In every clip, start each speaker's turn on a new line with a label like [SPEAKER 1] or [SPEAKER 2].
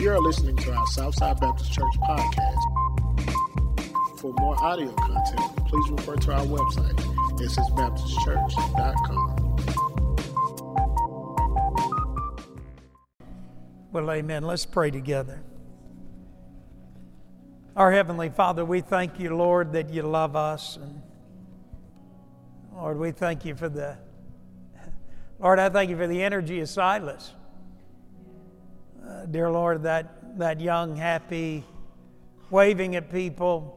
[SPEAKER 1] You are listening to our Southside Baptist Church podcast. For more audio content, please refer to our website, ssbaptistchurch.com.
[SPEAKER 2] Well, amen. Let's pray together. Our Heavenly Father, we thank you, Lord, that you love us. And Lord, we thank you for the, Lord, I thank you for the energy of Silas. Dear Lord, that, that young, happy, waving at people,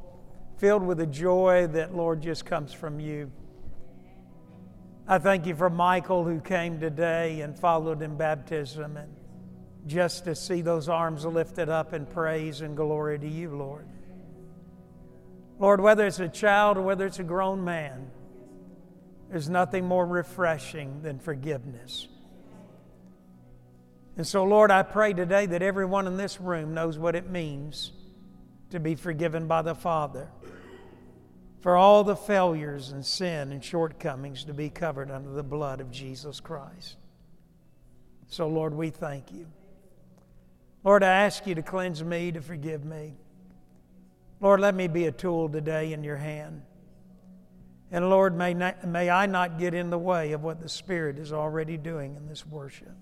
[SPEAKER 2] filled with a joy that, Lord, just comes from you. I thank you for Michael who came today and followed in baptism and just to see those arms lifted up in praise and glory to you, Lord. Lord, whether it's a child or whether it's a grown man, there's nothing more refreshing than forgiveness. And so, Lord, I pray today that everyone in this room knows what it means to be forgiven by the Father, for all the failures and sin and shortcomings to be covered under the blood of Jesus Christ. So, Lord, we thank you. Lord, I ask you to cleanse me, to forgive me. Lord, let me be a tool today in your hand. And Lord, may, not, may I not get in the way of what the Spirit is already doing in this worship.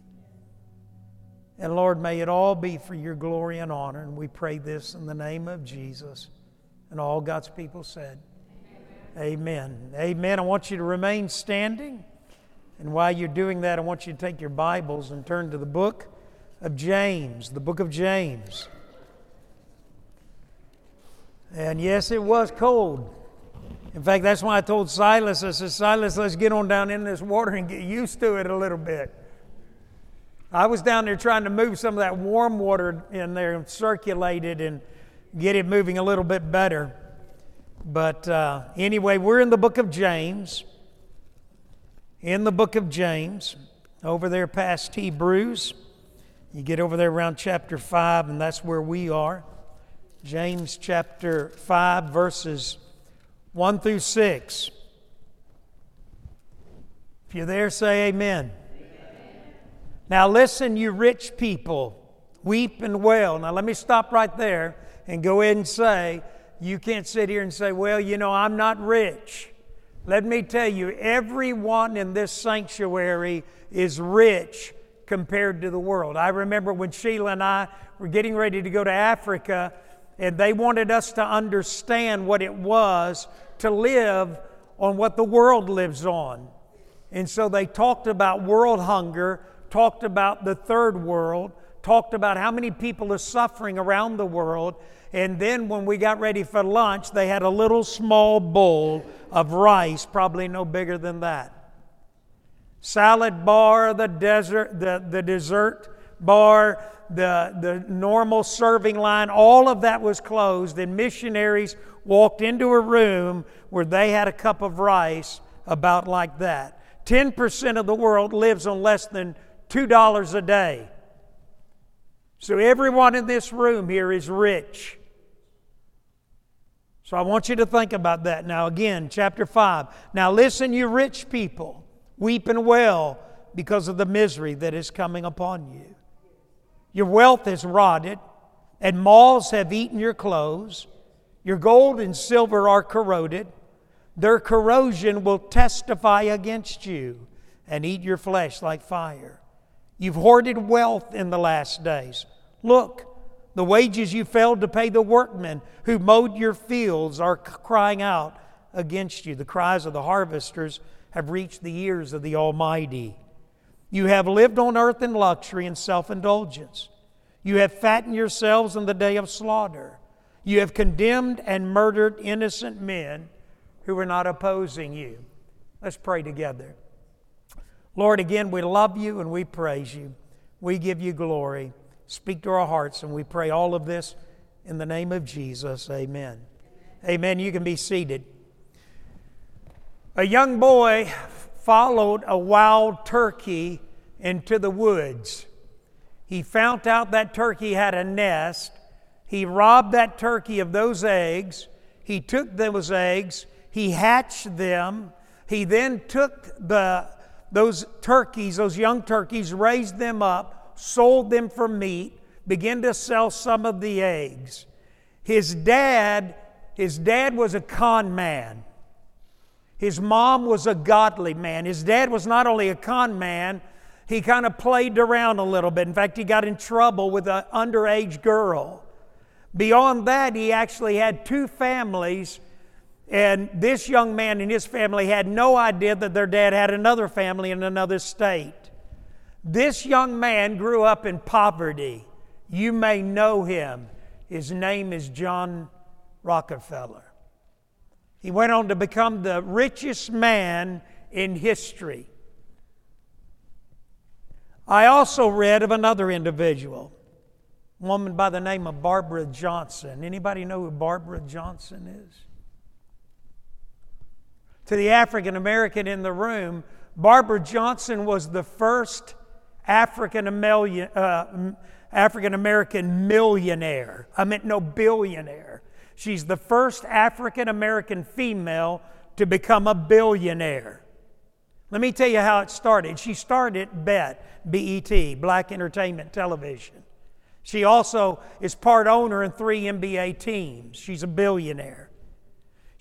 [SPEAKER 2] And Lord, may it all be for your glory and honor. And we pray this in the name of Jesus. And all God's people said, Amen. Amen. Amen. I want you to remain standing. And while you're doing that, I want you to take your Bibles and turn to the book of James, the book of James. And yes, it was cold. In fact, that's why I told Silas, I said, Silas, let's get on down in this water and get used to it a little bit. I was down there trying to move some of that warm water in there and circulate it and get it moving a little bit better. But uh, anyway, we're in the book of James. In the book of James, over there past Hebrews. You get over there around chapter 5, and that's where we are. James chapter 5, verses 1 through 6. If you're there, say amen. amen. Now, listen, you rich people, weep and wail. Now, let me stop right there and go ahead and say, you can't sit here and say, well, you know, I'm not rich. Let me tell you, everyone in this sanctuary is rich compared to the world. I remember when Sheila and I were getting ready to go to Africa, and they wanted us to understand what it was to live on what the world lives on. And so they talked about world hunger, talked about the third world, talked about how many people are suffering around the world. And then when we got ready for lunch, they had a little small bowl of rice, probably no bigger than that salad bar, the desert, the, the dessert bar, the, the normal serving line, all of that was closed, and missionaries walked into a room where they had a cup of rice about like that. 10% of the world lives on less than $2 a day. So everyone in this room here is rich. So I want you to think about that. Now, again, chapter 5. Now, listen, you rich people. Weep and wail because of the misery that is coming upon you. Your wealth is rotted, and moths have eaten your clothes. Your gold and silver are corroded. Their corrosion will testify against you and eat your flesh like fire. You've hoarded wealth in the last days. Look, the wages you failed to pay the workmen who mowed your fields are crying out against you. The cries of the harvesters have reached the ears of the Almighty. You have lived on earth in luxury and self indulgence. You have fattened yourselves in the day of slaughter. You have condemned and murdered innocent men who were not opposing you. Let's pray together. Lord, again, we love you and we praise you. We give you glory. Speak to our hearts, and we pray all of this in the name of Jesus. Amen. Amen. You can be seated. A young boy followed a wild turkey into the woods. He found out that turkey had a nest. He robbed that turkey of those eggs. He took those eggs, he hatched them. He then took the, those turkeys, those young turkeys, raised them up, sold them for meat. began to sell some of the eggs. His dad, his dad was a con man. His mom was a godly man. His dad was not only a con man, he kind of played around a little bit. In fact, he got in trouble with an underage girl. Beyond that, he actually had two families, and this young man and his family had no idea that their dad had another family in another state. This young man grew up in poverty. You may know him. His name is John Rockefeller. He went on to become the richest man in history. I also read of another individual, a woman by the name of Barbara Johnson. Anybody know who Barbara Johnson is? To the African American in the room, Barbara Johnson was the first African uh, American millionaire. I meant no billionaire. She's the first African American female to become a billionaire. Let me tell you how it started. She started BET, BET, Black Entertainment Television. She also is part owner in three NBA teams. She's a billionaire.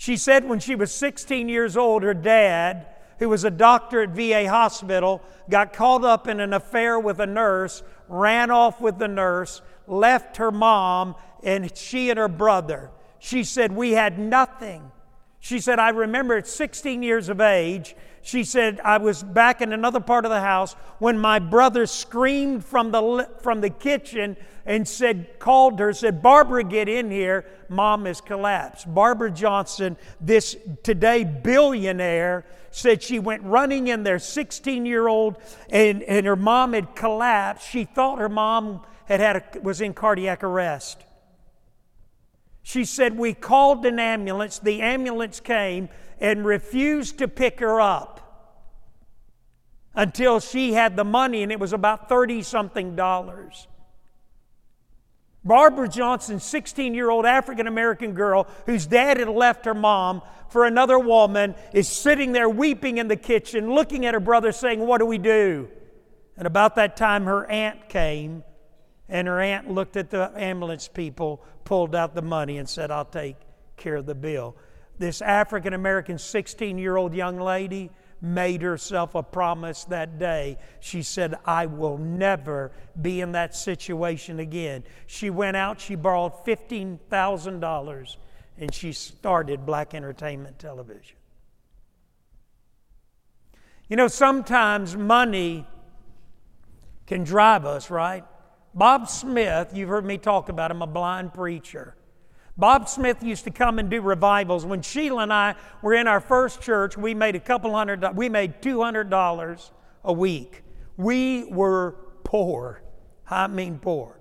[SPEAKER 2] She said when she was 16 years old, her dad, who was a doctor at VA hospital, got caught up in an affair with a nurse, ran off with the nurse, left her mom, and she and her brother. She said, We had nothing. She said, I remember at 16 years of age, she said, I was back in another part of the house when my brother screamed from the, from the kitchen and said, called her, said, Barbara, get in here. Mom has collapsed. Barbara Johnson, this today billionaire, said she went running in there, 16 year old, and, and her mom had collapsed. She thought her mom had had a, was in cardiac arrest. She said, We called an ambulance. The ambulance came and refused to pick her up until she had the money, and it was about 30 something dollars. Barbara Johnson, 16 year old African American girl whose dad had left her mom for another woman, is sitting there weeping in the kitchen, looking at her brother, saying, What do we do? And about that time, her aunt came, and her aunt looked at the ambulance people, pulled out the money, and said, I'll take care of the bill. This African American 16 year old young lady made herself a promise that day. She said, I will never be in that situation again. She went out, she borrowed $15,000, and she started Black Entertainment Television. You know, sometimes money can drive us, right? Bob Smith, you've heard me talk about him, a blind preacher. Bob Smith used to come and do revivals. When Sheila and I were in our first church, we made a couple hundred, we made $200 a week. We were poor. I mean poor.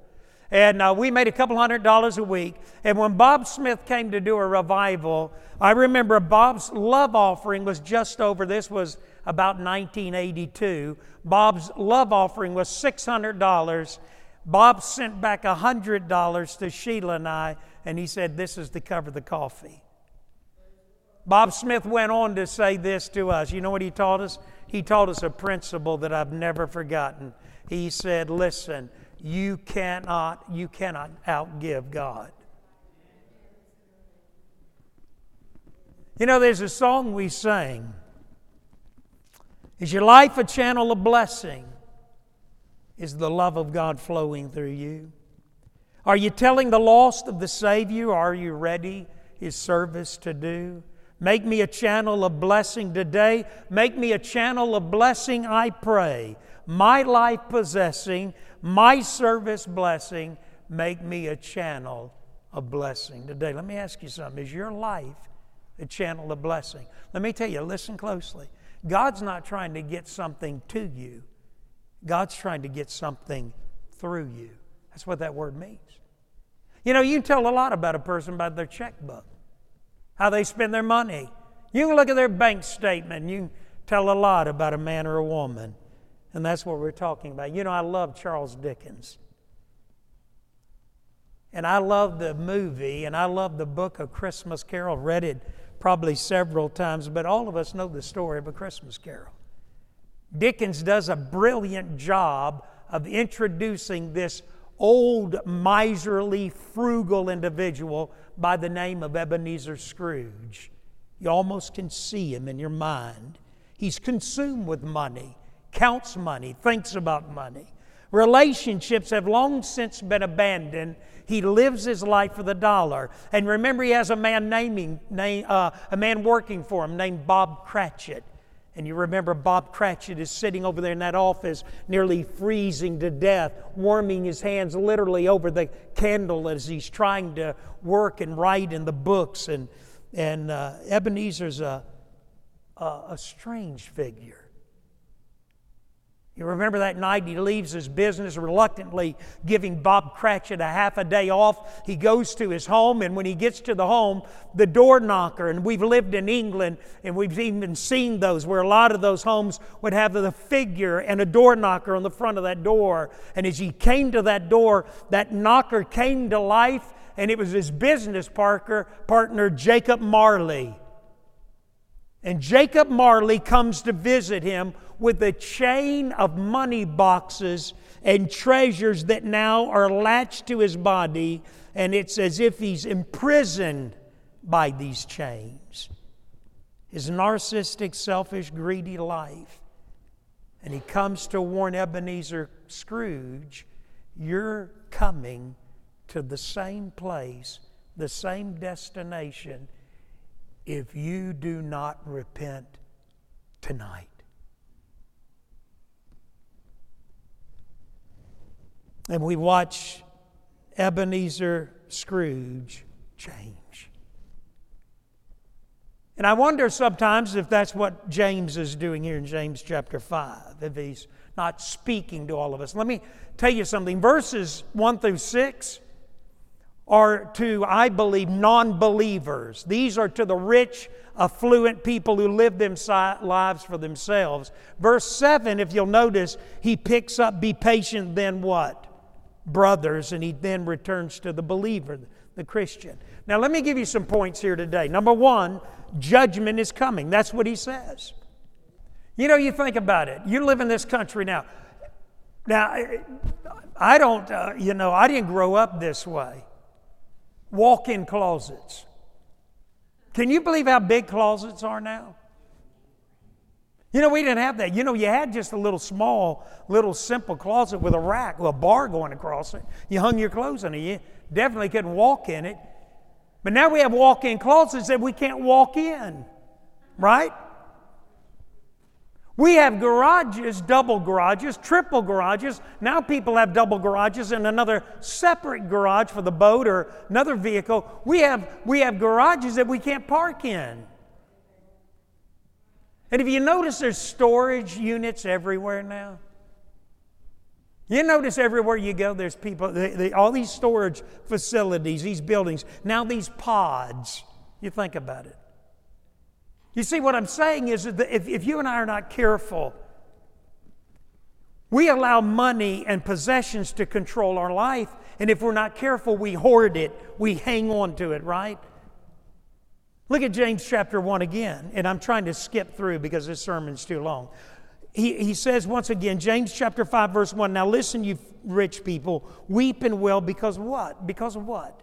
[SPEAKER 2] And uh, we made a couple hundred dollars a week. And when Bob Smith came to do a revival, I remember Bob's love offering was just over, this was about 1982. Bob's love offering was $600. Bob sent back $100 to Sheila and I and he said, This is to cover the coffee. Bob Smith went on to say this to us. You know what he taught us? He taught us a principle that I've never forgotten. He said, Listen, you cannot, you cannot outgive God. You know, there's a song we sing. Is your life a channel of blessing? Is the love of God flowing through you? Are you telling the lost of the Savior? Are you ready His service to do? Make me a channel of blessing today. Make me a channel of blessing, I pray. My life possessing, my service blessing. Make me a channel of blessing today. Let me ask you something. Is your life a channel of blessing? Let me tell you, listen closely. God's not trying to get something to you, God's trying to get something through you. That's what that word means. You know, you tell a lot about a person by their checkbook, how they spend their money. You can look at their bank statement you tell a lot about a man or a woman. And that's what we're talking about. You know, I love Charles Dickens. And I love the movie and I love the book of Christmas Carol. Read it probably several times, but all of us know the story of a Christmas Carol. Dickens does a brilliant job of introducing this old, miserly, frugal individual by the name of Ebenezer Scrooge. You almost can see him in your mind. He's consumed with money, counts money, thinks about money. Relationships have long since been abandoned. He lives his life for the dollar. And remember, he has a man naming, name, uh, a man working for him named Bob Cratchit. And you remember Bob Cratchit is sitting over there in that office, nearly freezing to death, warming his hands literally over the candle as he's trying to work and write in the books. And, and uh, Ebenezer's a, a, a strange figure. You remember that night he leaves his business reluctantly, giving Bob Cratchit a half a day off. He goes to his home, and when he gets to the home, the door knocker, and we've lived in England, and we've even seen those where a lot of those homes would have the figure and a door knocker on the front of that door. And as he came to that door, that knocker came to life, and it was his business partner, partner Jacob Marley. And Jacob Marley comes to visit him with a chain of money boxes and treasures that now are latched to his body, and it's as if he's imprisoned by these chains. His narcissistic, selfish, greedy life. And he comes to warn Ebenezer Scrooge you're coming to the same place, the same destination, if you do not repent tonight. and we watch Ebenezer Scrooge change. And I wonder sometimes if that's what James is doing here in James chapter 5, if he's not speaking to all of us. Let me tell you something. Verses 1 through 6 are to, I believe, non believers. These are to the rich, affluent people who live them lives for themselves. Verse 7, if you'll notice, he picks up, be patient, then what? brothers, and he then returns to the believer, the Christian. Now, let me give you some points here today. Number one, judgment is coming. That's what he says. You know, you think about it. You live in this country now. Now, I don't, uh, you know, I didn't grow up this way. Walk in closets. Can you believe how big closets are now? You know, we didn't have that. You know, you had just a little small, little simple closet with a rack, with a bar going across it. You hung your clothes in it. You definitely couldn't walk in it. But now we have walk in closets that we can't walk in, right? We have garages, double garages, triple garages. Now people have double garages and another separate garage for the boat or another vehicle. We have, we have garages that we can't park in. And if you notice, there's storage units everywhere now. You notice everywhere you go, there's people, they, they, all these storage facilities, these buildings, now these pods. You think about it. You see, what I'm saying is that if, if you and I are not careful, we allow money and possessions to control our life. And if we're not careful, we hoard it, we hang on to it, right? Look at James chapter 1 again, and I'm trying to skip through because this sermon's too long. He, he says once again, James chapter 5, verse 1 Now listen, you rich people, weep and wail because what? Because of what?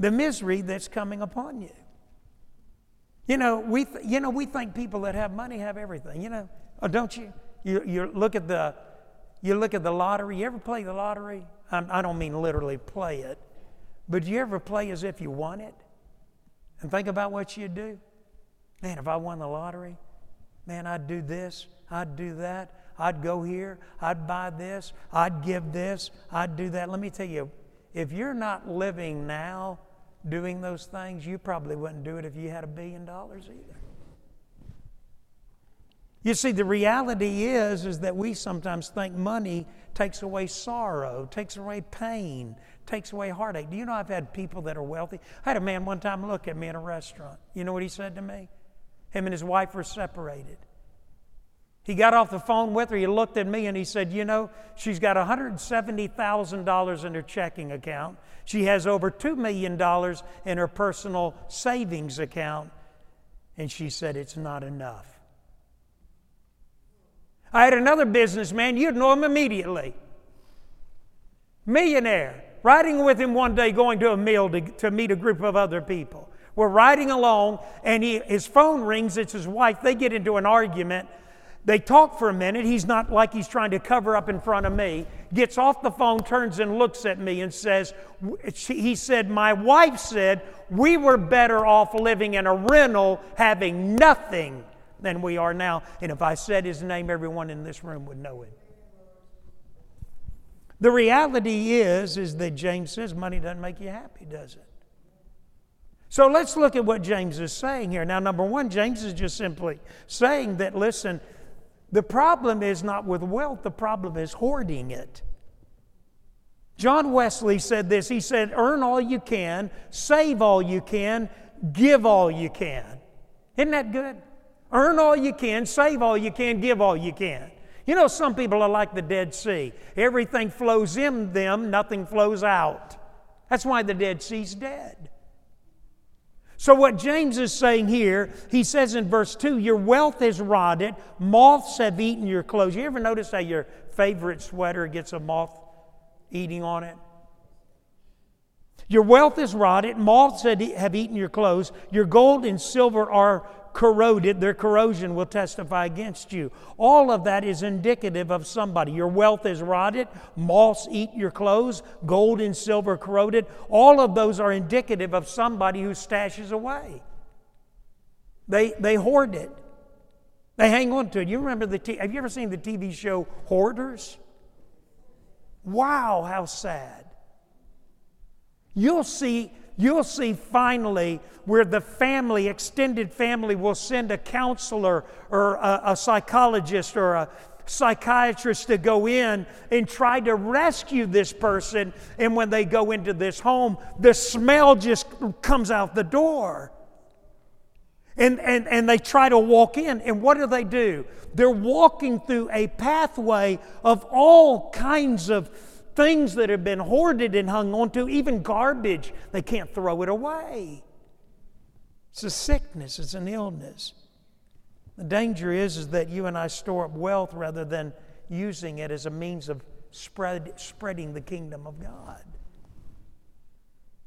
[SPEAKER 2] The misery that's coming upon you. You know, we, th- you know, we think people that have money have everything, you know, oh, don't you? You, you look at the you look at the lottery. You ever play the lottery? I'm, I do not mean literally play it, but do you ever play as if you won it? and think about what you'd do. Man, if I won the lottery, man, I'd do this, I'd do that, I'd go here, I'd buy this, I'd give this, I'd do that. Let me tell you, if you're not living now doing those things, you probably wouldn't do it if you had a billion dollars either. You see, the reality is, is that we sometimes think money takes away sorrow, takes away pain, takes away heartache. Do you know I've had people that are wealthy? I had a man one time look at me in a restaurant. You know what he said to me? Him and his wife were separated. He got off the phone with her. He looked at me and he said, You know, she's got $170,000 in her checking account. She has over $2 million in her personal savings account. And she said, It's not enough. I had another businessman, you'd know him immediately. Millionaire. Riding with him one day, going to a meal to, to meet a group of other people. We're riding along, and he, his phone rings. It's his wife. They get into an argument. They talk for a minute. He's not like he's trying to cover up in front of me. Gets off the phone, turns and looks at me and says, He said, My wife said we were better off living in a rental having nothing than we are now. And if I said his name, everyone in this room would know it. The reality is, is that James says money doesn't make you happy, does it? So let's look at what James is saying here. Now, number one, James is just simply saying that, listen, the problem is not with wealth, the problem is hoarding it. John Wesley said this He said, Earn all you can, save all you can, give all you can. Isn't that good? Earn all you can, save all you can, give all you can. You know, some people are like the Dead Sea. Everything flows in them, nothing flows out. That's why the Dead Sea's dead. So, what James is saying here, he says in verse 2 Your wealth is rotted, moths have eaten your clothes. You ever notice how your favorite sweater gets a moth eating on it? Your wealth is rotted, moths have eaten your clothes, your gold and silver are corroded, their corrosion will testify against you. All of that is indicative of somebody. Your wealth is rotted, moths eat your clothes, gold and silver corroded. All of those are indicative of somebody who stashes away. They, they hoard it. They hang on to it. You remember the t- have you ever seen the TV show Hoarders? Wow, how sad. You'll see you'll see finally where the family, extended family, will send a counselor or a, a psychologist or a psychiatrist to go in and try to rescue this person. And when they go into this home, the smell just comes out the door. And, and, and they try to walk in. And what do they do? They're walking through a pathway of all kinds of things that have been hoarded and hung onto, even garbage, they can't throw it away. It's a sickness, it's an illness. The danger is, is that you and I store up wealth rather than using it as a means of spread, spreading the kingdom of God.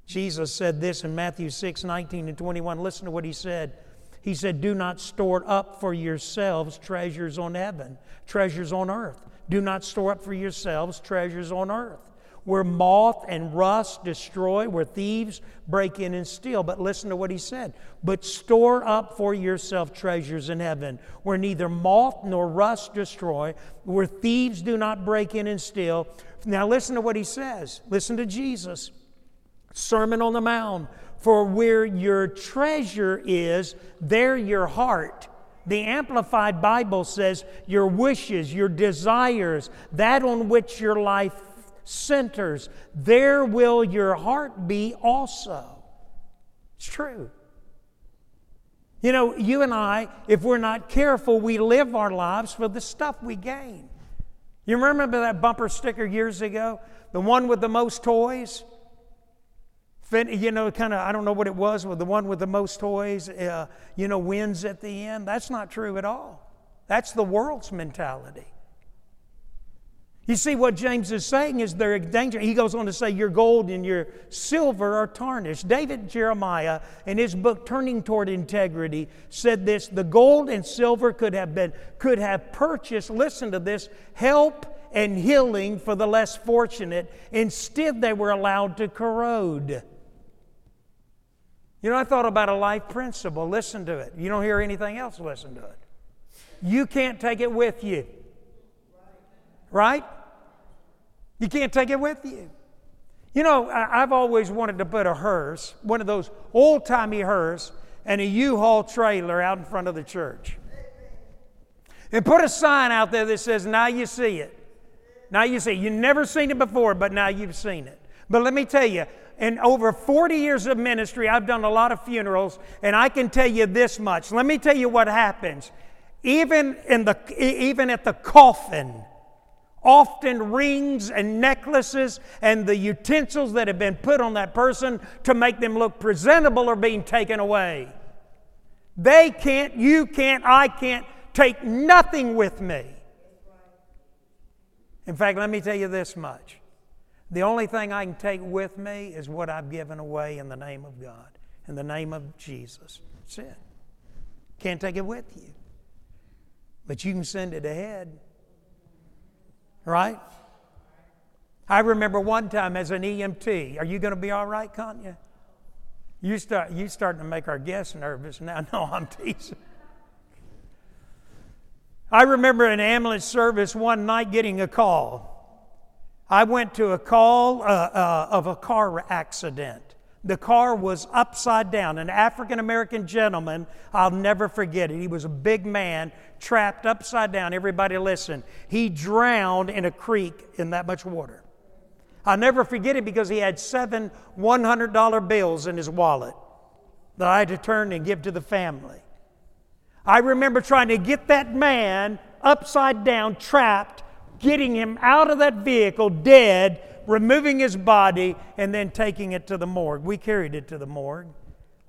[SPEAKER 2] Jesus said this in Matthew 6 19 and 21. Listen to what he said. He said, Do not store up for yourselves treasures on heaven, treasures on earth do not store up for yourselves treasures on earth, where moth and rust destroy, where thieves break in and steal. But listen to what he said. But store up for yourself treasures in heaven, where neither moth nor rust destroy, where thieves do not break in and steal. Now listen to what he says. Listen to Jesus. Sermon on the Mount. For where your treasure is, there your heart the Amplified Bible says your wishes, your desires, that on which your life centers, there will your heart be also. It's true. You know, you and I, if we're not careful, we live our lives for the stuff we gain. You remember that bumper sticker years ago? The one with the most toys? You know, kind of, I don't know what it was, with the one with the most toys, uh, you know, wins at the end. That's not true at all. That's the world's mentality. You see, what James is saying is there is danger. He goes on to say, Your gold and your silver are tarnished. David Jeremiah, in his book Turning Toward Integrity, said this the gold and silver could have been, could have purchased, listen to this, help and healing for the less fortunate. Instead, they were allowed to corrode. You know, I thought about a life principle. Listen to it. You don't hear anything else, listen to it. You can't take it with you. Right? You can't take it with you. You know, I've always wanted to put a hearse, one of those old timey hearse, and a U Haul trailer out in front of the church. And put a sign out there that says, Now you see it. Now you see it. You've never seen it before, but now you've seen it. But let me tell you, in over 40 years of ministry, I've done a lot of funerals, and I can tell you this much. Let me tell you what happens. Even, in the, even at the coffin, often rings and necklaces and the utensils that have been put on that person to make them look presentable are being taken away. They can't, you can't, I can't take nothing with me. In fact, let me tell you this much The only thing I can take with me is what I've given away in the name of God, in the name of Jesus. That's it. Can't take it with you. But you can send it ahead. Right? I remember one time as an EMT. Are you going to be all right, Kanya? You start you starting to make our guests nervous now. No, I'm teasing. I remember an ambulance service one night getting a call. I went to a call uh, uh, of a car accident. The car was upside down. An African American gentleman, I'll never forget it. He was a big man, trapped upside down. Everybody listen. He drowned in a creek in that much water. I'll never forget it because he had seven $100 bills in his wallet that I had to turn and give to the family. I remember trying to get that man upside down, trapped, getting him out of that vehicle dead, removing his body, and then taking it to the morgue. We carried it to the morgue.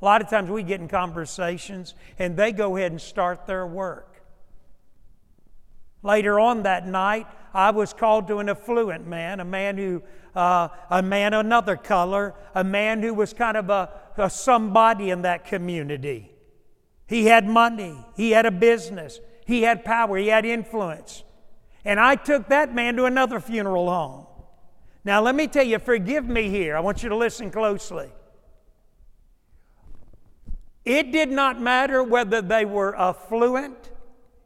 [SPEAKER 2] A lot of times we get in conversations and they go ahead and start their work. Later on that night, I was called to an affluent man, a man who, uh, a man another color, a man who was kind of a, a somebody in that community. He had money, he had a business, he had power, he had influence. And I took that man to another funeral home. Now, let me tell you, forgive me here. I want you to listen closely. It did not matter whether they were affluent,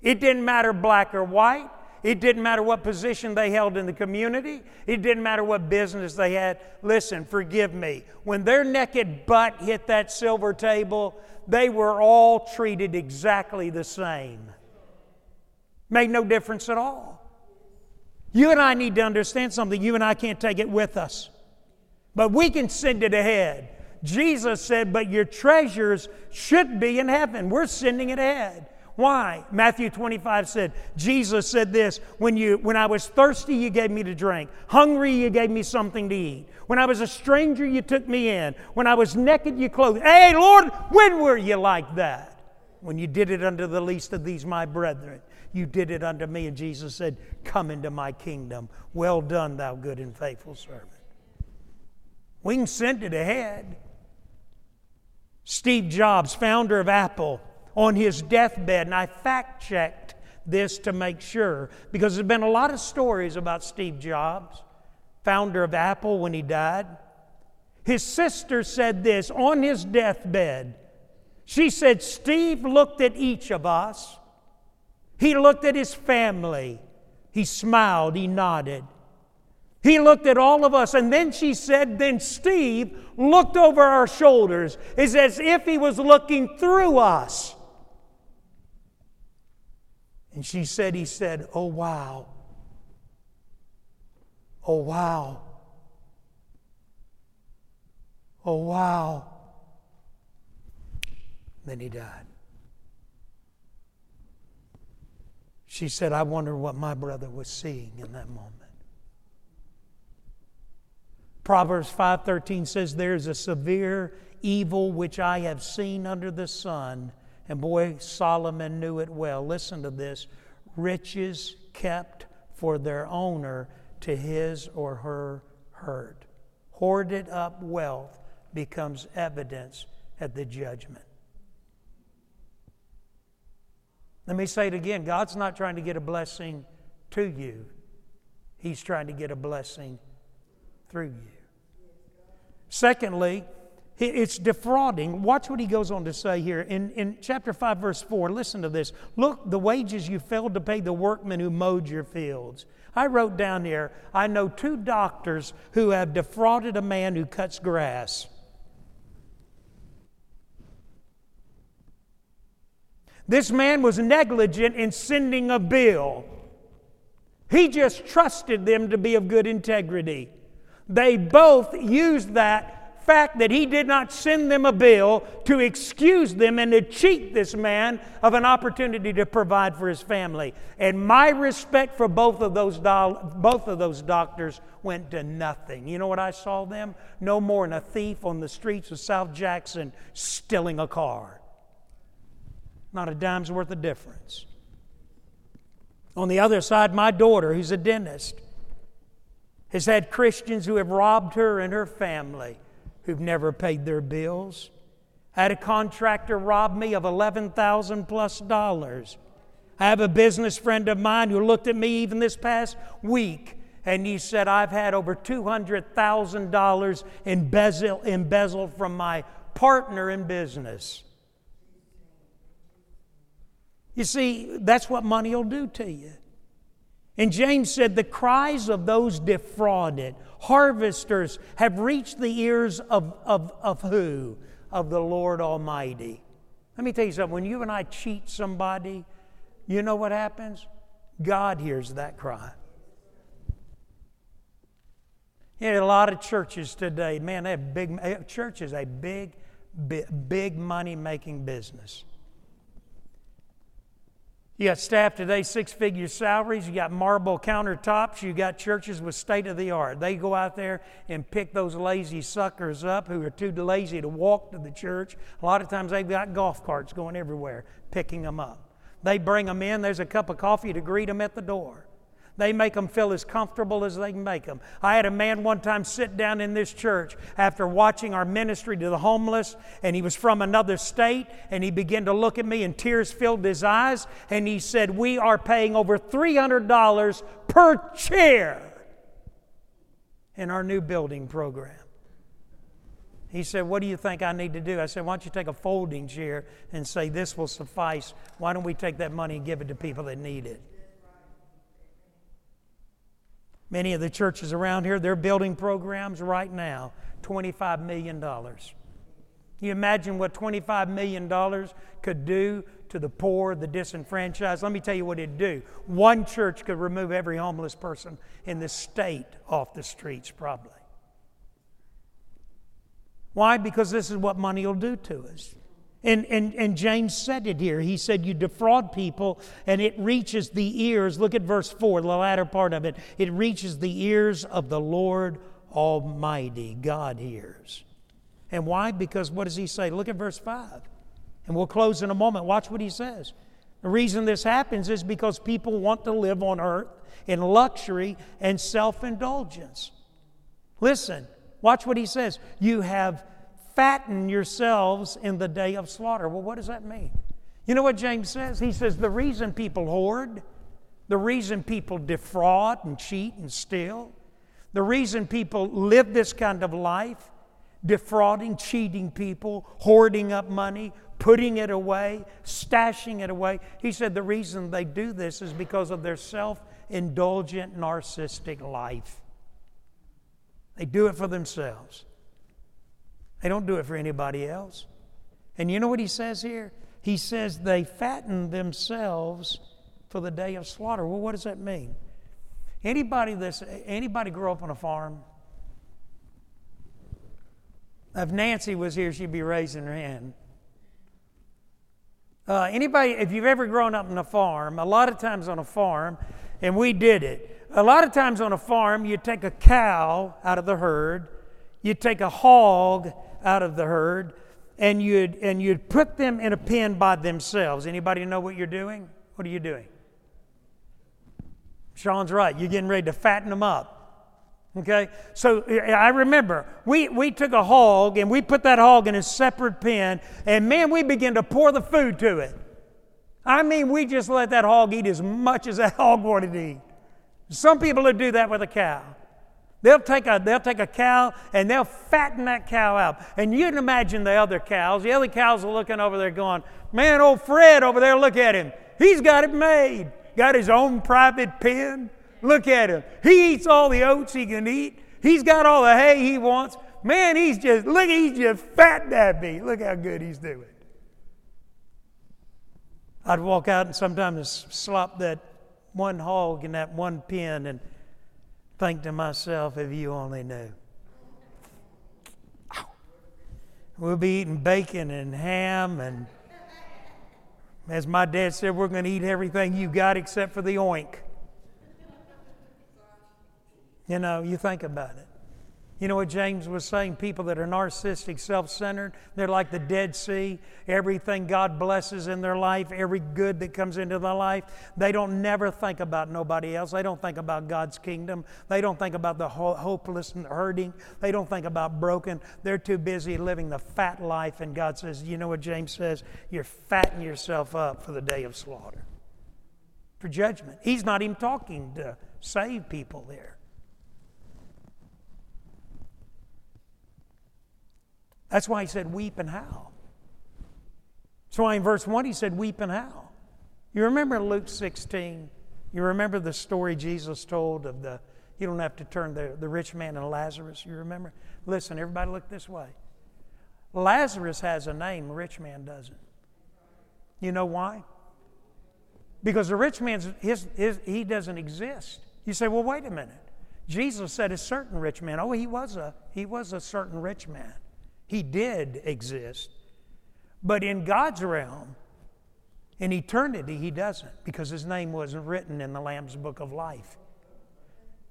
[SPEAKER 2] it didn't matter black or white, it didn't matter what position they held in the community, it didn't matter what business they had. Listen, forgive me. When their naked butt hit that silver table, they were all treated exactly the same. Made no difference at all. You and I need to understand something. You and I can't take it with us, but we can send it ahead. Jesus said, But your treasures should be in heaven. We're sending it ahead. Why? Matthew 25 said, Jesus said this when, you, when I was thirsty, you gave me to drink. Hungry, you gave me something to eat. When I was a stranger, you took me in. When I was naked, you clothed. Hey, Lord, when were you like that? When you did it unto the least of these, my brethren. You did it unto me. And Jesus said, Come into my kingdom. Well done, thou good and faithful servant. We can send it ahead. Steve Jobs, founder of Apple, on his deathbed, and I fact checked this to make sure because there's been a lot of stories about Steve Jobs, founder of Apple, when he died. His sister said this on his deathbed. She said, Steve looked at each of us he looked at his family. He smiled. He nodded. He looked at all of us. And then she said, Then Steve looked over our shoulders. It's as if he was looking through us. And she said, He said, Oh, wow. Oh, wow. Oh, wow. Then he died. She said, I wonder what my brother was seeing in that moment. Proverbs 5:13 says there's a severe evil which I have seen under the sun and boy Solomon knew it well. Listen to this. Riches kept for their owner to his or her hurt. Hoarded up wealth becomes evidence at the judgment. Let me say it again God's not trying to get a blessing to you, He's trying to get a blessing through you. Secondly, it's defrauding. Watch what he goes on to say here in, in chapter 5, verse 4. Listen to this. Look, the wages you failed to pay the workmen who mowed your fields. I wrote down here, I know two doctors who have defrauded a man who cuts grass. This man was negligent in sending a bill. He just trusted them to be of good integrity. They both used that fact that he did not send them a bill to excuse them and to cheat this man of an opportunity to provide for his family. And my respect for both of those do- both of those doctors went to nothing. You know what I saw them? No more than a thief on the streets of South Jackson stealing a car. Not a dime's worth of difference. On the other side, my daughter, who's a dentist, has had Christians who have robbed her and her family who've never paid their bills. I had a contractor rob me of 11,000 plus dollars. I have a business friend of mine who looked at me even this past week and he said, I've had over $200,000 embezzled, embezzled from my partner in business. You see, that's what money will do to you. And James said, The cries of those defrauded, harvesters, have reached the ears of, of, of who? Of the Lord Almighty. Let me tell you something. When you and I cheat somebody, you know what happens? God hears that cry. Know, a lot of churches today, man, they have big, eh, church is a big, big, big money making business. You got staff today, six figure salaries. You got marble countertops. You got churches with state of the art. They go out there and pick those lazy suckers up who are too lazy to walk to the church. A lot of times they've got golf carts going everywhere picking them up. They bring them in, there's a cup of coffee to greet them at the door. They make them feel as comfortable as they can make them. I had a man one time sit down in this church after watching our ministry to the homeless, and he was from another state, and he began to look at me, and tears filled his eyes, and he said, We are paying over $300 per chair in our new building program. He said, What do you think I need to do? I said, Why don't you take a folding chair and say, This will suffice? Why don't we take that money and give it to people that need it? Many of the churches around here, they're building programs right now, $25 million. Can you imagine what $25 million could do to the poor, the disenfranchised? Let me tell you what it'd do. One church could remove every homeless person in the state off the streets, probably. Why? Because this is what money will do to us. And, and, and James said it here. He said, You defraud people, and it reaches the ears. Look at verse 4, the latter part of it. It reaches the ears of the Lord Almighty. God hears. And why? Because what does he say? Look at verse 5. And we'll close in a moment. Watch what he says. The reason this happens is because people want to live on earth in luxury and self indulgence. Listen, watch what he says. You have fatten yourselves in the day of slaughter. Well, what does that mean? You know what James says? He says the reason people hoard, the reason people defraud and cheat and steal, the reason people live this kind of life, defrauding, cheating people, hoarding up money, putting it away, stashing it away. He said the reason they do this is because of their self indulgent, narcissistic life. They do it for themselves. They don't do it for anybody else. And you know what he says here? He says they fatten themselves for the day of slaughter. Well, what does that mean? Anybody this anybody grow up on a farm? If Nancy was here, she'd be raising her hand. Uh, anybody, if you've ever grown up on a farm, a lot of times on a farm, and we did it. A lot of times on a farm, you take a cow out of the herd, you take a hog out of the herd and you'd, and you'd put them in a pen by themselves. Anybody know what you're doing? What are you doing? Sean's right. You're getting ready to fatten them up. Okay? So I remember we, we took a hog and we put that hog in a separate pen, and man, we began to pour the food to it. I mean, we just let that hog eat as much as that hog wanted to eat. Some people would do that with a cow. They'll take, a, they'll take a cow and they'll fatten that cow out. And you can imagine the other cows. The other cows are looking over there going, Man, old Fred over there, look at him. He's got it made. Got his own private pen. Look at him. He eats all the oats he can eat. He's got all the hay he wants. Man, he's just, look, he's just fat at me. Look how good he's doing. I'd walk out and sometimes slop that one hog in that one pen and think to myself, if you only knew. We'll be eating bacon and ham, and as my dad said, we're going to eat everything you got except for the oink. You know, you think about it. You know what James was saying? People that are narcissistic, self centered, they're like the Dead Sea. Everything God blesses in their life, every good that comes into their life, they don't never think about nobody else. They don't think about God's kingdom. They don't think about the hopeless and hurting. They don't think about broken. They're too busy living the fat life. And God says, You know what James says? You're fattening yourself up for the day of slaughter, for judgment. He's not even talking to save people there. That's why he said, Weep and howl. That's why in verse 1 he said, Weep and howl. You remember Luke 16? You remember the story Jesus told of the, you don't have to turn the, the rich man and Lazarus. You remember? Listen, everybody look this way. Lazarus has a name, rich man doesn't. You know why? Because the rich man's his, his, he doesn't exist. You say, well, wait a minute. Jesus said a certain rich man. Oh, he was a he was a certain rich man. He did exist. But in God's realm, in eternity, he doesn't because his name wasn't written in the Lamb's book of life.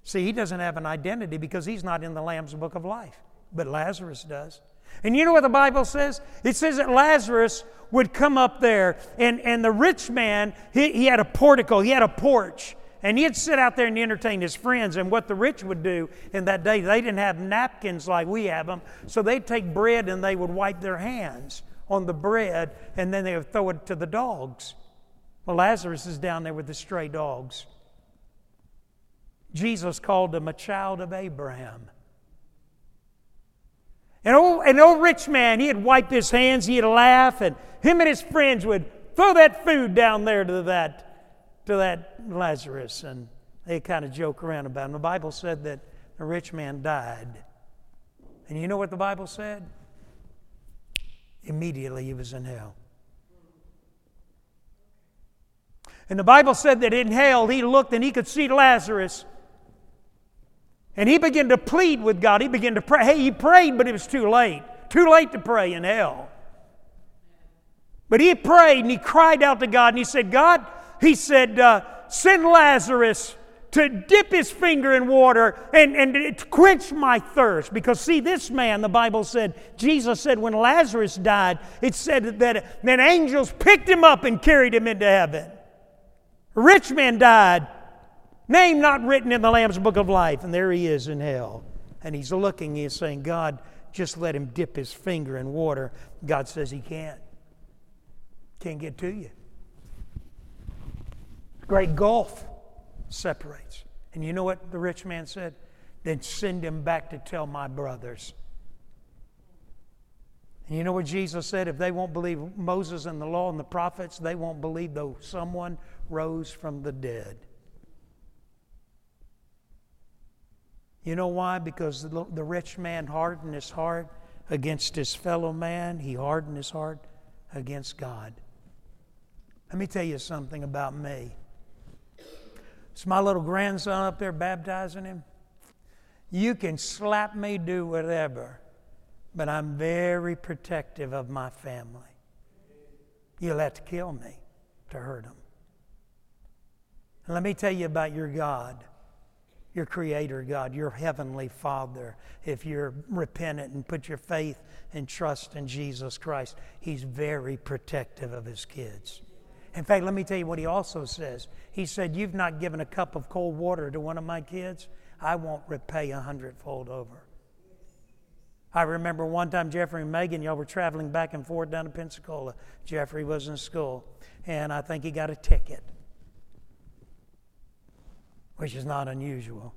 [SPEAKER 2] See, he doesn't have an identity because he's not in the Lamb's book of life, but Lazarus does. And you know what the Bible says? It says that Lazarus would come up there, and, and the rich man, he, he had a portico, he had a porch. And he'd sit out there and entertain his friends. And what the rich would do in that day, they didn't have napkins like we have them. So they'd take bread and they would wipe their hands on the bread and then they would throw it to the dogs. Well, Lazarus is down there with the stray dogs. Jesus called him a child of Abraham. An old, an old rich man, he'd wipe his hands, he'd laugh, and him and his friends would throw that food down there to that to that Lazarus, and they kind of joke around about him. The Bible said that the rich man died. And you know what the Bible said? Immediately he was in hell. And the Bible said that in hell he looked and he could see Lazarus. And he began to plead with God. He began to pray. Hey, he prayed, but it was too late. Too late to pray in hell. But he prayed and he cried out to God and he said, God, he said, uh, Send Lazarus to dip his finger in water and, and quench my thirst. Because, see, this man, the Bible said, Jesus said, when Lazarus died, it said that, that angels picked him up and carried him into heaven. Rich man died, name not written in the Lamb's book of life, and there he is in hell. And he's looking, he's saying, God, just let him dip his finger in water. God says he can't. Can't get to you great gulf separates. And you know what the rich man said? Then send him back to tell my brothers. And you know what Jesus said? If they won't believe Moses and the law and the prophets, they won't believe though someone rose from the dead. You know why? Because the rich man hardened his heart against his fellow man, he hardened his heart against God. Let me tell you something about me. It's my little grandson up there baptizing him. You can slap me, do whatever, but I'm very protective of my family. You'll have to kill me to hurt them. And let me tell you about your God, your Creator God, your Heavenly Father. If you're repentant and put your faith and trust in Jesus Christ, He's very protective of His kids. In fact, let me tell you what he also says. He said, You've not given a cup of cold water to one of my kids, I won't repay a hundredfold over. I remember one time Jeffrey and Megan, y'all were traveling back and forth down to Pensacola. Jeffrey was in school, and I think he got a ticket, which is not unusual.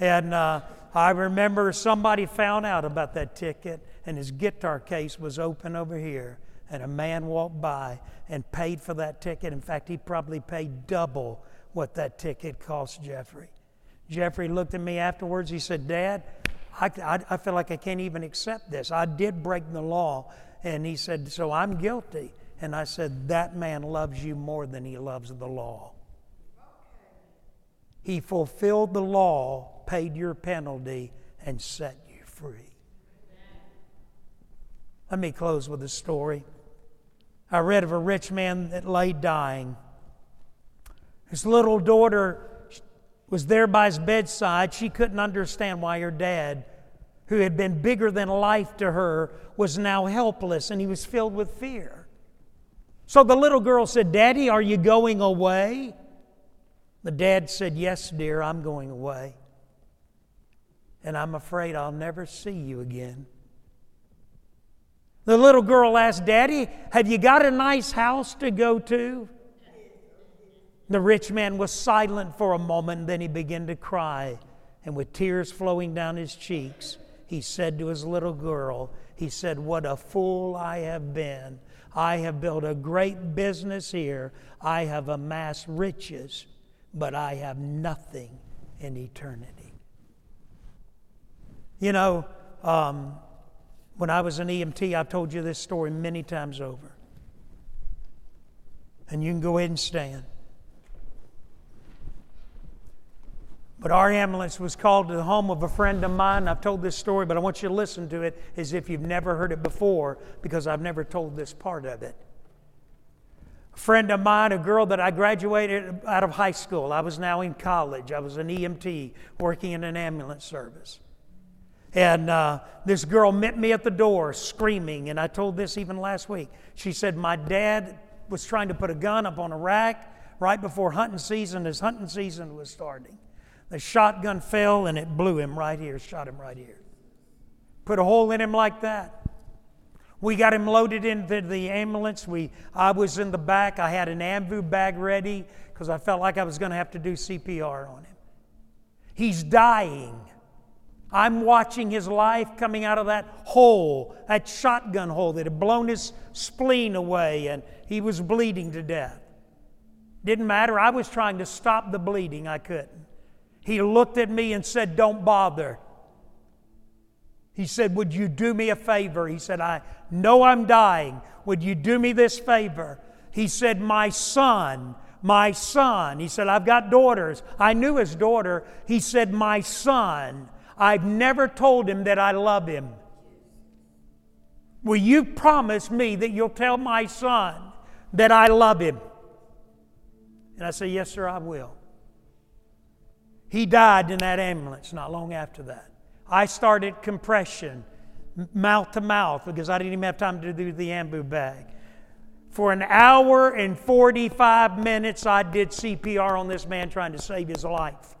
[SPEAKER 2] And uh, I remember somebody found out about that ticket, and his guitar case was open over here and a man walked by and paid for that ticket. In fact, he probably paid double what that ticket cost Jeffrey. Jeffrey looked at me afterwards. He said, Dad, I, I, I, feel like I can't even accept this. I did break the law. And he said, So I'm guilty. And I said, That man loves you more than he loves the law. He fulfilled the law, paid your penalty, and set you free. Let me close with a story. I read of a rich man that lay dying. His little daughter was there by his bedside. She couldn't understand why her dad, who had been bigger than life to her, was now helpless and he was filled with fear. So the little girl said, Daddy, are you going away? The dad said, Yes, dear, I'm going away. And I'm afraid I'll never see you again. The little girl asked, Daddy, have you got a nice house to go to? The rich man was silent for a moment, then he began to cry. And with tears flowing down his cheeks, he said to his little girl, He said, What a fool I have been. I have built a great business here. I have amassed riches, but I have nothing in eternity. You know, um, when I was an EMT, I've told you this story many times over. And you can go ahead and stand. But our ambulance was called to the home of a friend of mine. I've told this story, but I want you to listen to it as if you've never heard it before because I've never told this part of it. A friend of mine, a girl that I graduated out of high school, I was now in college. I was an EMT working in an ambulance service. And uh, this girl met me at the door screaming, and I told this even last week. She said, My dad was trying to put a gun up on a rack right before hunting season, as hunting season was starting. The shotgun fell and it blew him right here, shot him right here. Put a hole in him like that. We got him loaded into the ambulance. We, I was in the back. I had an Ambu bag ready because I felt like I was going to have to do CPR on him. He's dying. I'm watching his life coming out of that hole, that shotgun hole that had blown his spleen away, and he was bleeding to death. Didn't matter. I was trying to stop the bleeding. I couldn't. He looked at me and said, Don't bother. He said, Would you do me a favor? He said, I know I'm dying. Would you do me this favor? He said, My son, my son. He said, I've got daughters. I knew his daughter. He said, My son. I've never told him that I love him. Will you promise me that you'll tell my son that I love him? And I say, Yes, sir, I will. He died in that ambulance not long after that. I started compression, mouth to mouth, because I didn't even have time to do the ambu bag. For an hour and 45 minutes, I did CPR on this man trying to save his life.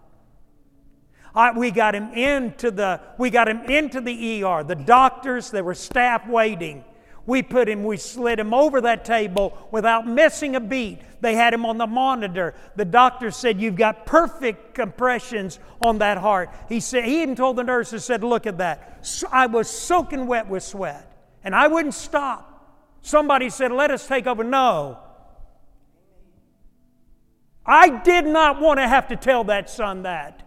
[SPEAKER 2] I, we got him into the we got him into the ER. The doctors, there were staff waiting. We put him, we slid him over that table without missing a beat. They had him on the monitor. The doctor said, You've got perfect compressions on that heart. He said, he even told the nurses, said, Look at that. So I was soaking wet with sweat. And I wouldn't stop. Somebody said, Let us take over. No. I did not want to have to tell that son that.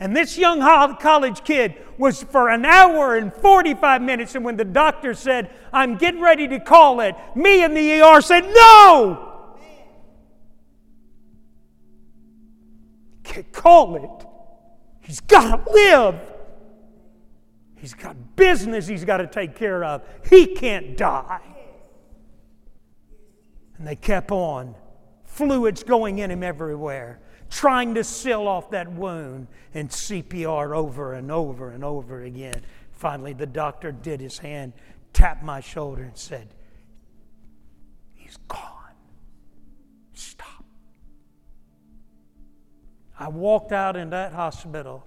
[SPEAKER 2] And this young college kid was for an hour and 45 minutes. And when the doctor said, I'm getting ready to call it, me in the ER said, No! Can't call it. He's got to live. He's got business he's got to take care of. He can't die. And they kept on. Fluids going in him everywhere trying to seal off that wound and CPR over and over and over again. Finally, the doctor did his hand, tapped my shoulder, and said, He's gone. Stop. I walked out in that hospital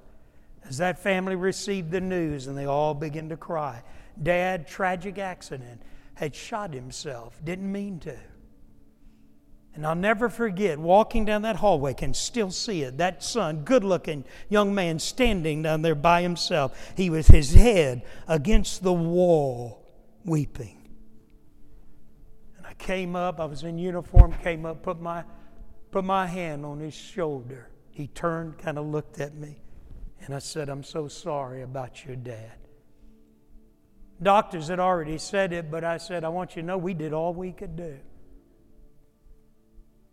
[SPEAKER 2] as that family received the news and they all began to cry. Dad, tragic accident, had shot himself, didn't mean to. And I'll never forget walking down that hallway, can still see it. That son, good looking young man, standing down there by himself. He was his head against the wall, weeping. And I came up, I was in uniform, came up, put my, put my hand on his shoulder. He turned, kind of looked at me, and I said, I'm so sorry about your dad. Doctors had already said it, but I said, I want you to know we did all we could do.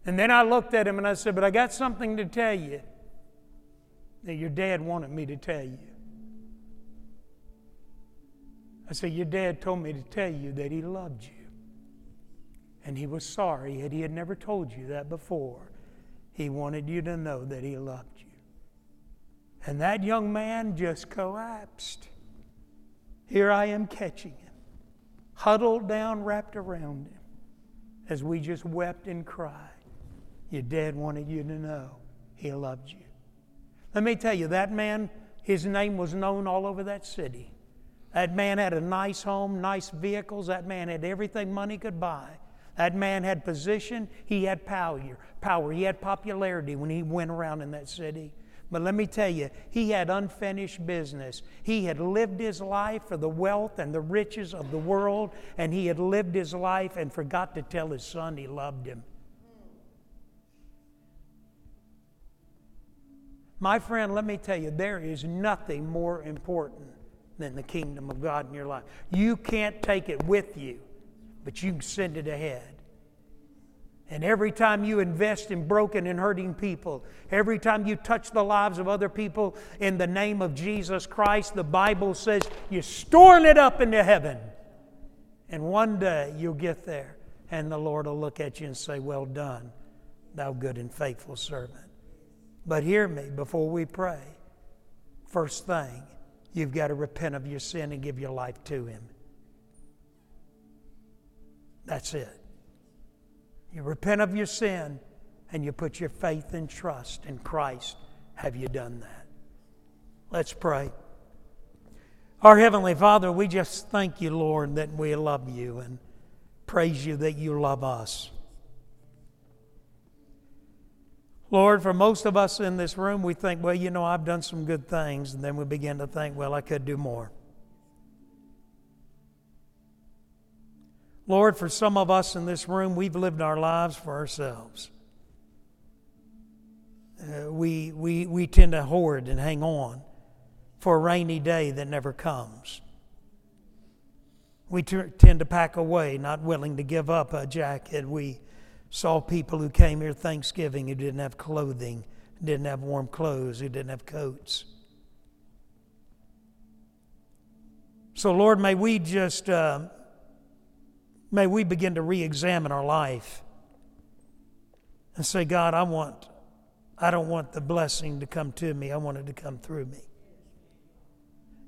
[SPEAKER 2] And then I looked at him and I said, But I got something to tell you that your dad wanted me to tell you. I said, Your dad told me to tell you that he loved you. And he was sorry that he had never told you that before. He wanted you to know that He loved you. And that young man just collapsed. Here I am catching him, huddled down, wrapped around him, as we just wept and cried. Your dad wanted you to know he loved you. Let me tell you, that man, his name was known all over that city. That man had a nice home, nice vehicles. That man had everything money could buy. That man had position, he had power, power, he had popularity when he went around in that city. But let me tell you, he had unfinished business. He had lived his life for the wealth and the riches of the world, and he had lived his life and forgot to tell his son he loved him. My friend, let me tell you, there is nothing more important than the kingdom of God in your life. You can't take it with you, but you can send it ahead. And every time you invest in broken and hurting people, every time you touch the lives of other people in the name of Jesus Christ, the Bible says you're storing it up into heaven. And one day you'll get there, and the Lord will look at you and say, Well done, thou good and faithful servant. But hear me before we pray. First thing, you've got to repent of your sin and give your life to Him. That's it. You repent of your sin and you put your faith and trust in Christ. Have you done that? Let's pray. Our Heavenly Father, we just thank you, Lord, that we love you and praise you that you love us. Lord, for most of us in this room, we think, well, you know, I've done some good things. And then we begin to think, well, I could do more. Lord, for some of us in this room, we've lived our lives for ourselves. Uh, we, we, we tend to hoard and hang on for a rainy day that never comes. We t- tend to pack away, not willing to give up a jacket. We saw people who came here Thanksgiving who didn't have clothing, didn't have warm clothes, who didn't have coats. So, Lord, may we just uh, May we begin to re examine our life and say, God, I want, I don't want the blessing to come to me, I want it to come through me.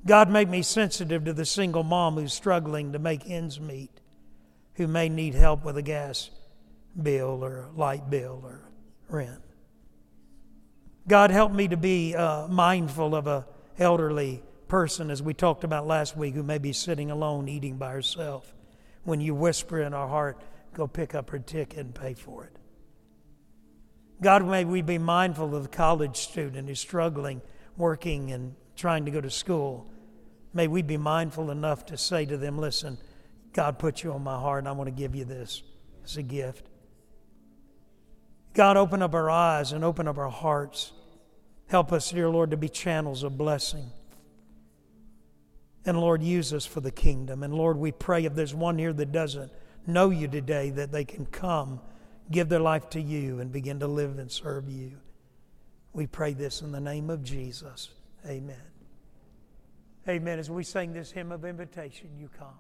[SPEAKER 2] God, make me sensitive to the single mom who's struggling to make ends meet, who may need help with a gas bill or a light bill or rent. God, help me to be uh, mindful of a elderly person, as we talked about last week, who may be sitting alone eating by herself when you whisper in our heart, go pick up her ticket and pay for it. God, may we be mindful of the college student who's struggling, working, and trying to go to school. May we be mindful enough to say to them, listen, God put you on my heart, and I want to give you this as a gift. God, open up our eyes and open up our hearts. Help us, dear Lord, to be channels of blessing. And Lord, use us for the kingdom. And Lord, we pray if there's one here that doesn't know you today, that they can come, give their life to you, and begin to live and serve you. We pray this in the name of Jesus. Amen. Amen. As we sing this hymn of invitation, you come.